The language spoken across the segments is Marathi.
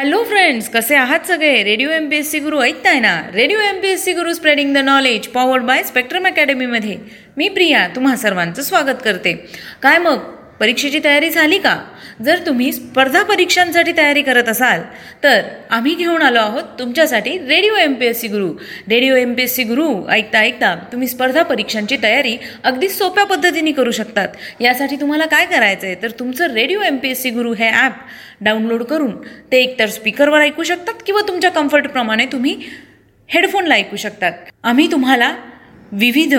हॅलो फ्रेंड्स कसे आहात सगळे? Radio M P S C Guru ऐकताय ना? Radio M P S C Guru spreading the knowledge powered by spectrum अकॅडमीमध्ये मी प्रिया तुम्हा सर्वांचं स्वागत करते. काय मग? परीक्षेची तयारी झाली का? जर तुम्ही स्पर्धा परीक्षांसाठी तयारी करत असाल तर आम्ही घेऊन आलो आहोत तुमच्यासाठी radio M P S C Guru. Radio M P S C Guru ऐकता ऐकता तुम्ही स्पर्धा परीक्षांची तयारी अगदी सोप्या पद्धतीने करू शकतात. यासाठी तुम्हाला काय करायचं आहे तर तुमचं radio M P S C Guru हे ॲप डाउनलोड करून ते एकतर स्पीकरवर ऐकू शकतात किंवा तुमच्या कम्फर्टप्रमाणे तुम्ही हेडफोनला ऐकू शकतात. आम्ही तुम्हाला विविध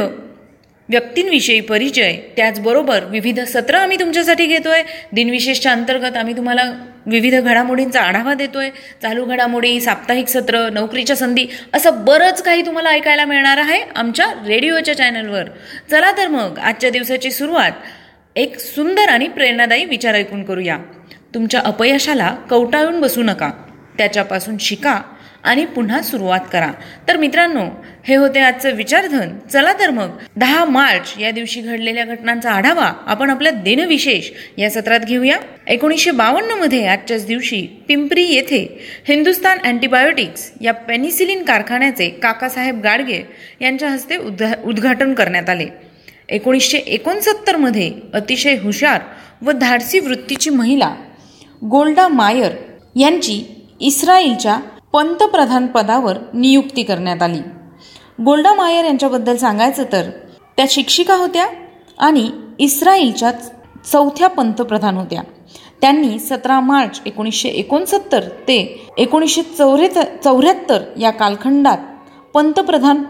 व्यक्तींविषयी परिचय त्याचबरोबर विविध सत्र आम्ही तुमच्यासाठी घेतो आहे दिनविशेषच्या अंतर्गत आम्ही तुम्हाला विविध घडामोडींचा आढावा देतो आहे चालू घडामोडी साप्ताहिक सत्र नोकरीच्या संधी असं बरंच काही तुम्हाला ऐकायला मिळणार आहे आमच्या रेडिओच्या चॅनलवर. चला तर मग आजच्या दिवसाची सुरुवात एक सुंदर आणि प्रेरणादायी विचार ऐकून करूया. तुमच्या अपयशाला कवटाळून बसू नका. त्याच्यापासून शिका. आणि पुन्हा सुरुवात करा. तर मित्रांनो हे होते आजचं विचारधन. चला तर मग दहा मार्च या दिवशी घडलेल्या घटनांचा आढावा आपण आपल्या दिनविशेष या सत्रात घेऊया. एकोणीसशे बावन्नमध्ये आजच्याच दिवशी पिंपरी येथे हिंदुस्तान अँटीबायोटिक्स या पेनिसिलिन कारखान्याचे काकासाहेब गाडगे यांच्या हस्ते उद्घा उद्घाटन करण्यात आले. एकोणीसशे एकोणसत्तरमध्ये अतिशय हुशार व धाडसी वृत्तीची महिला गोल्डा मायर यांची इस्रायलच्या पंतप्रधानपदावर नियुक्ती करण्यात आली. गोल्डा मायर यांच्याबद्दल सांगायचं तर त्या शिक्षिका होत्या आणि इस्रायलच्या चौथ्या पंतप्रधान होत्या. त्यांनी सतरा मार्च एकोणीसशे एकोणसत्तर ते एकोणीसशे चौऱ्यात चौऱ्याहत्तर या कालखंडात पंतप्रधान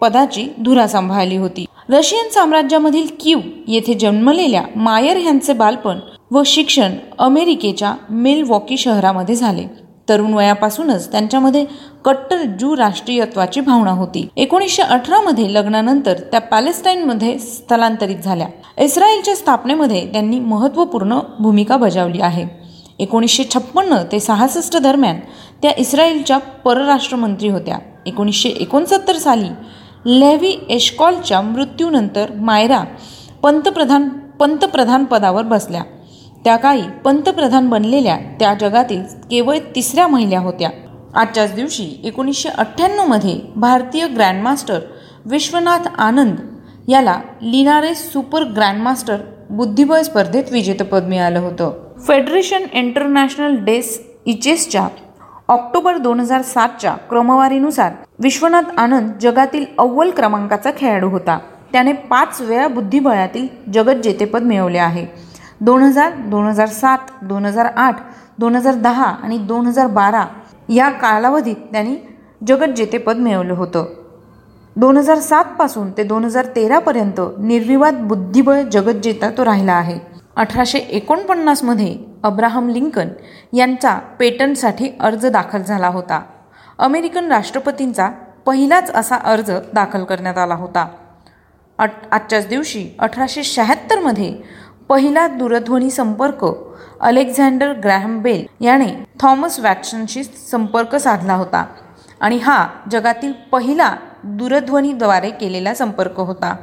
पदाची धुरा सांभाळली होती. रशियन साम्राज्यामधील क्यू येथे जन्मलेल्या मायर ह्यांचे बालपण व शिक्षण अमेरिकेच्या मेलवॉकी शहरामध्ये झाले. तरुण वयापासूनच त्यांच्यामध्ये कट्टर ज्यू राष्ट्रीयत्वाची भावना होती. एकोणीसशे अठरामध्ये लग्नानंतर त्या पॅलेस्टाईनमध्ये स्थलांतरित झाल्या. इस्रायलच्या स्थापनेमध्ये त्यांनी महत्त्वपूर्ण भूमिका बजावली आहे. एकोणीसशे छप्पन्न ते सहासष्ट दरम्यान त्या इस्रायलच्या परराष्ट्रमंत्री होत्या. एकोणीसशे एकोणसत्तर साली लेव्ही एशकॉलच्या मृत्यूनंतर मायरा पंतप्रधान पंतप्रधान पदावर बसल्या. त्या काळी पंतप्रधान बनलेल्या त्या जगातील केवळ तिसऱ्या महिला होत्या. आजच्याच दिवशी एकोणीसशे अठ्ठ्याण्णवमध्ये भारतीय ग्रँडमास्टर विश्वनाथ आनंद याला लिनारे सुपर ग्रँडमास्टर बुद्धिबळ स्पर्धेत विजेतेपद मिळालं होतं. फेडरेशन इंटरनॅशनल डेस इचेसच्या ऑक्टोबर दोन हजार सातच्या क्रमवारीनुसार विश्वनाथ आनंद जगातील अव्वल क्रमांकाचा खेळाडू होता. त्याने पाच वेळा बुद्धिबळातील जगत जेतेपद मिळवले आहे. दोन हजार दोन हजार सात दोन हजार आठ दोन हजार दहा आणि दोन हजार बारा या कालावधीत त्यांनी जगज्जेतेपद मिळवलं होतं. दोन हजार सातपासून ते दोन हजार तेरापर्यंत निर्विवाद बुद्धिबळ जगज्जेता तो राहिला आहे. अठराशे एकोणपन्नासमध्ये अब्राहम लिंकन यांचा पेटंटसाठी अर्ज दाखल झाला होता. अमेरिकन राष्ट्रपतींचा पहिलाच असा अर्ज दाखल करण्यात आला होता. अट आजच्याच दिवशी अठराशे शहात्तरमध्ये पहिला दूरध्वनी संपर्क अलेक्झांडर ग्रॅहम बेल याने थॉमस वॅक्सनशी संपर्क साधला होता आणि हा जगातील पहिला दूरध्वनीद्वारे केलेला संपर्क होता.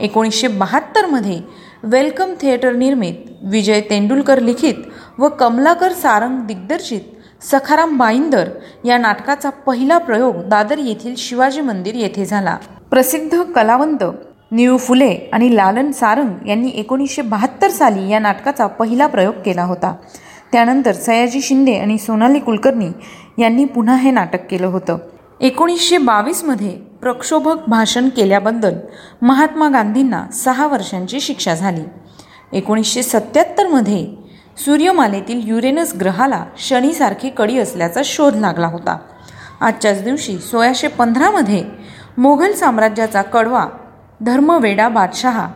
एकोणीसशे बहात्तरमध्ये वेलकम थिएटर निर्मित विजय तेंडुलकर लिखित व कमलाकर सारंग दिग्दर्शित सखाराम बाईंदर या नाटकाचा पहिला प्रयोग दादर येथील शिवाजी मंदिर येथे झाला. प्रसिद्ध कलावंत निळू फुले आणि लालन सारंग यांनी एकोणीसशे बहात्तर साली या नाटकाचा पहिला प्रयोग केला होता. त्यानंतर सयाजी शिंदे आणि सोनाली कुलकर्णी यांनी पुन्हा हे नाटक केलं होतं. एकोणीसशे बावीसमध्ये प्रक्षोभक भाषण केल्याबद्दल महात्मा गांधींना सहा वर्षांची शिक्षा झाली. एकोणीसशे सत्याहत्तरमध्ये सूर्यमालेतील युरेनस ग्रहाला शनीसारखी कडी असल्याचा शोध लागला होता. आजच्याच दिवशी सोळाशे पंधरामध्ये मोघल साम्राज्याचा कडवा धर्मवेडा बादशहा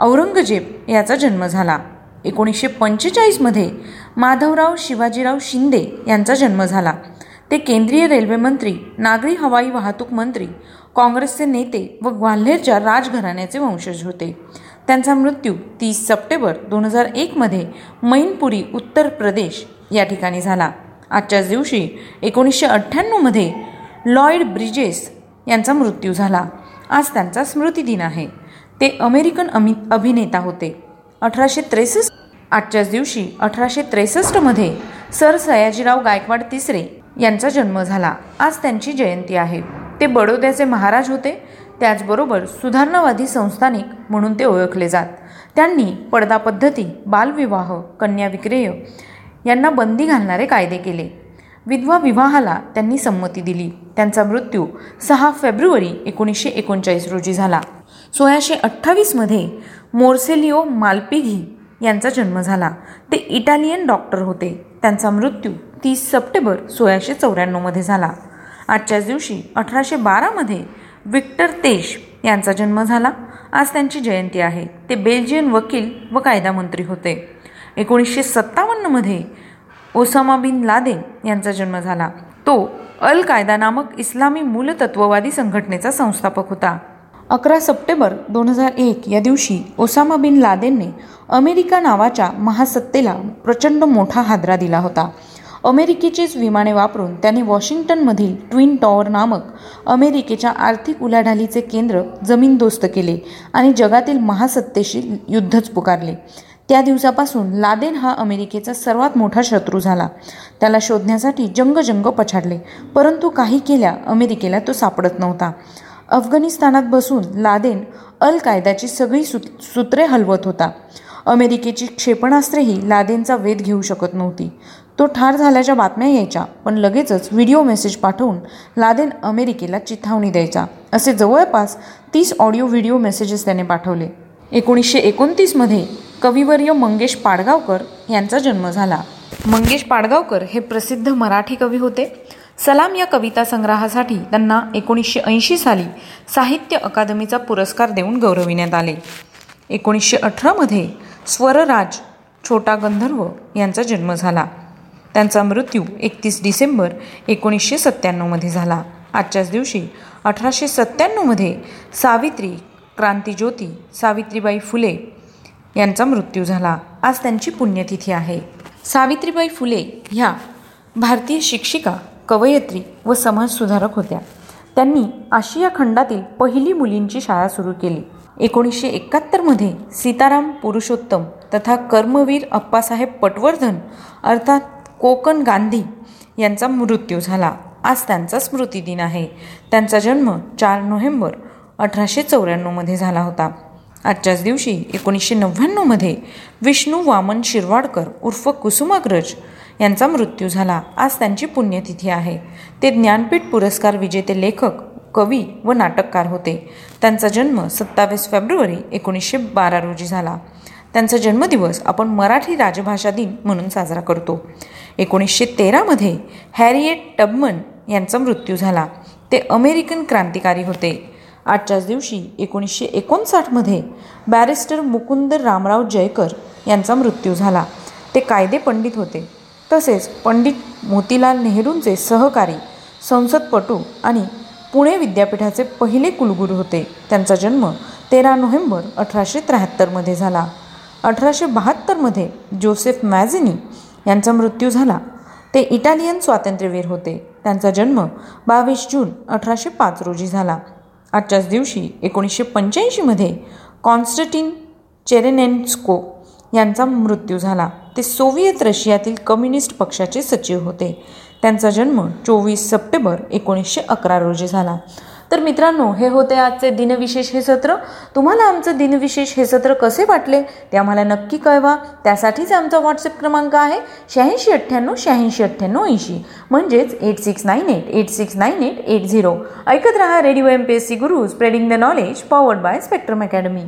औरंगजेब याचा जन्म झाला. एकोणीसशे पंचेचाळीसमध्ये माधवराव शिवाजीराव शिंदे यांचा जन्म झाला. ते केंद्रीय रेल्वे मंत्री नागरी हवाई वाहतूक मंत्री काँग्रेसचे नेते व ग्वाल्हेरच्या राजघराण्याचे वंशज होते. त्यांचा मृत्यू तीस सप्टेंबर दोन हजार एकमध्ये मैनपुरी उत्तर प्रदेश या ठिकाणी झाला. आजच्याच दिवशी एकोणीसशे अठ्ठ्याण्णवमध्ये लॉयड ब्रिजेस यांचा मृत्यू झाला. आज त्यांचा स्मृतिदिन आहे. ते अमेरिकन अमि अभिनेता होते. अठराशे त्रेसष्ट आजच्याच दिवशी अठराशे त्रेसष्टमध्ये सर सयाजीराव गायकवाड तिसरे यांचा जन्म झाला. आज त्यांची जयंती आहे. ते बडोद्याचे महाराज होते. त्याचबरोबर सुधारणावादी संस्थानिक म्हणून ते ओळखले जात. त्यांनी पडदा पद्धती बालविवाह कन्या विक्रेय यांना बंदी घालणारे कायदे केले. विधवा विवाहाला त्यांनी संमती दिली. त्यांचा मृत्यू सहा फेब्रुवारी एकोणीसशे एकोणचाळीस रोजी झाला. सोळाशे अठ्ठावीसमध्ये मोर्सेलिओ मालपिघी यांचा जन्म झाला. ते इटालियन डॉक्टर होते. त्यांचा मृत्यू तीस सप्टेंबर सोळाशे चौऱ्याण्णवमध्ये झाला. आजच्याच दिवशी अठराशे बारामध्ये विक्टर तेश यांचा जन्म झाला. आज त्यांची जयंती आहे. ते बेल्जियन वकील व कायदा मंत्री होते. एकोणीसशे सत्तावन्नमध्ये ओसामा बिन लादेन यांचा जन्म झाला. तो अल कायदा नामक इस्लामी मूलतत्ववादी संघटनेचा संस्थापक होता. अकरा सप्टेंबर दोन हजार एक या दिवशी ओसामा बिन लादेनने अमेरिका नावाच्या महासत्तेला प्रचंड मोठा हादरा दिला होता. अमेरिकेचीच विमाने वापरून त्याने वॉशिंग्टनमधील ट्विन टॉवर नामक अमेरिकेच्या आर्थिक उलाढालीचे केंद्र जमीनदोस्त केले आणि जगातील महासत्तेशी युद्धच पुकारले. त्या दिवसापासून लादेन हा अमेरिकेचा सर्वात मोठा शत्रू झाला. त्याला शोधण्यासाठी जंगजंग पछाडले परंतु काही केल्या अमेरिकेला तो सापडत नव्हता. अफगाणिस्तानात बसून लादेन अल कायद्याची सगळी सु सूत्रे हलवत होता. अमेरिकेची क्षेपणास्त्रेही लादेनचा वेध घेऊ शकत नव्हती. तो ठार झाल्याच्या बातम्या यायच्या पण लगेचच व्हिडिओ मेसेज पाठवून लादेन अमेरिकेला चिथावणी द्यायचा. असे जवळपास तीस ऑडिओ व्हिडिओ मेसेजेस त्याने पाठवले. एकोणीसशे एकोणतीसमध्ये कविवर्य मंगेश पाडगावकर यांचा जन्म झाला. मंगेश पाडगावकर हे प्रसिद्ध मराठी कवी होते. सलाम या कविता संग्रहासाठी त्यांना एकोणीसशे ऐंशी साली साहित्य अकादमीचा पुरस्कार देऊन गौरविण्यात आले. एकोणीसशे अठरामध्ये स्वरराज छोटा गंधर्व यांचा जन्म झाला. त्यांचा मृत्यू एकतीस डिसेंबर एकोणीसशे सत्त्याण्णवमध्ये झाला. आजच्याच दिवशी अठराशे सत्त्याण्णवमध्ये सावित्री क्रांतीज्योती सावित्रीबाई फुले यांचा मृत्यू झाला. आज त्यांची पुण्यतिथी आहे. सावित्रीबाई फुले ह्या भारतीय शिक्षिका कवयित्री व समाजसुधारक होत्या. त्यांनी आशिया खंडातील पहिली मुलींची शाळा सुरू केली. एकोणीसशे एकाहत्तरमध्ये सीताराम पुरुषोत्तम तथा कर्मवीर अप्पासाहेब पटवर्धन अर्थात कोकण गांधी यांचा मृत्यू झाला. आज त्यांचा स्मृतिदिन आहे. त्यांचा जन्म चार नोव्हेंबर अठराशे चौऱ्याण्णवमध्ये झाला होता. आजच्याच दिवशी एकोणीसशे नव्याण्णवमध्ये विष्णू वामन शिरवाडकर उर्फ कुसुमाग्रज यांचा मृत्यू झाला. आज त्यांची पुण्यतिथी आहे. ते ज्ञानपीठ पुरस्कार विजेते लेखक कवी व नाटककार होते. त्यांचा जन्म सत्तावीस फेब्रुवारी एकोणीसशे बारा रोजी झाला. त्यांचा जन्मदिवस आपण मराठी राजभाषा दिन म्हणून साजरा करतो. एकोणीसशे तेरामध्ये हॅरिएट टबमन यांचा मृत्यू झाला. ते अमेरिकन क्रांतिकारी होते. आजच्याच दिवशी एकोणीसशे एकोणसाठमध्ये बॅरिस्टर मुकुंद रामराव जयकर यांचा मृत्यू झाला. ते कायदे पंडित होते. तसेच पंडित मोतीलाल नेहरूंचे सहकारी संसदपटू आणि पुणे विद्यापीठाचे पहिले कुलगुरू होते. त्यांचा जन्म तेरा नोव्हेंबर अठराशे त्र्याहत्तरमध्ये झाला. अठराशे बहात्तरमध्ये जोसेफ मॅझिनी यांचा मृत्यू झाला. ते इटालियन स्वातंत्र्यवीर होते. त्यांचा जन्म बावीस जून अठराशे पाच रोजी झाला. आजच्याच दिवशी एकोणीसशे पंच्याऐंशीमध्ये कॉन्स्टटिन चेरेनेन्स्को यांचा मृत्यू झाला. ते सोव्हिएत रशियातील कम्युनिस्ट पक्षाचे सचिव होते. त्यांचा जन्म चोवीस सप्टेंबर एकोणीसशे अकरा रोजी झाला. तर मित्रांनो हे होते आजचे दिनविशेष हे सत्र. तुम्हाला आमचं दिनविशेष हे सत्र कसे वाटले ते आम्हाला नक्की कळवा. त्यासाठीच आमचा व्हॉट्सअप क्रमांक आहे शहाऐंशी अठ्ठ्याण्णव शहाऐंशी अठ्ठ्याण्णव ऐंशी. म्हणजेच eight six nine eight eight six nine eight eight zero ऐकत रहा radio M P S C Guru spreading the knowledge powered by Spectrum Academy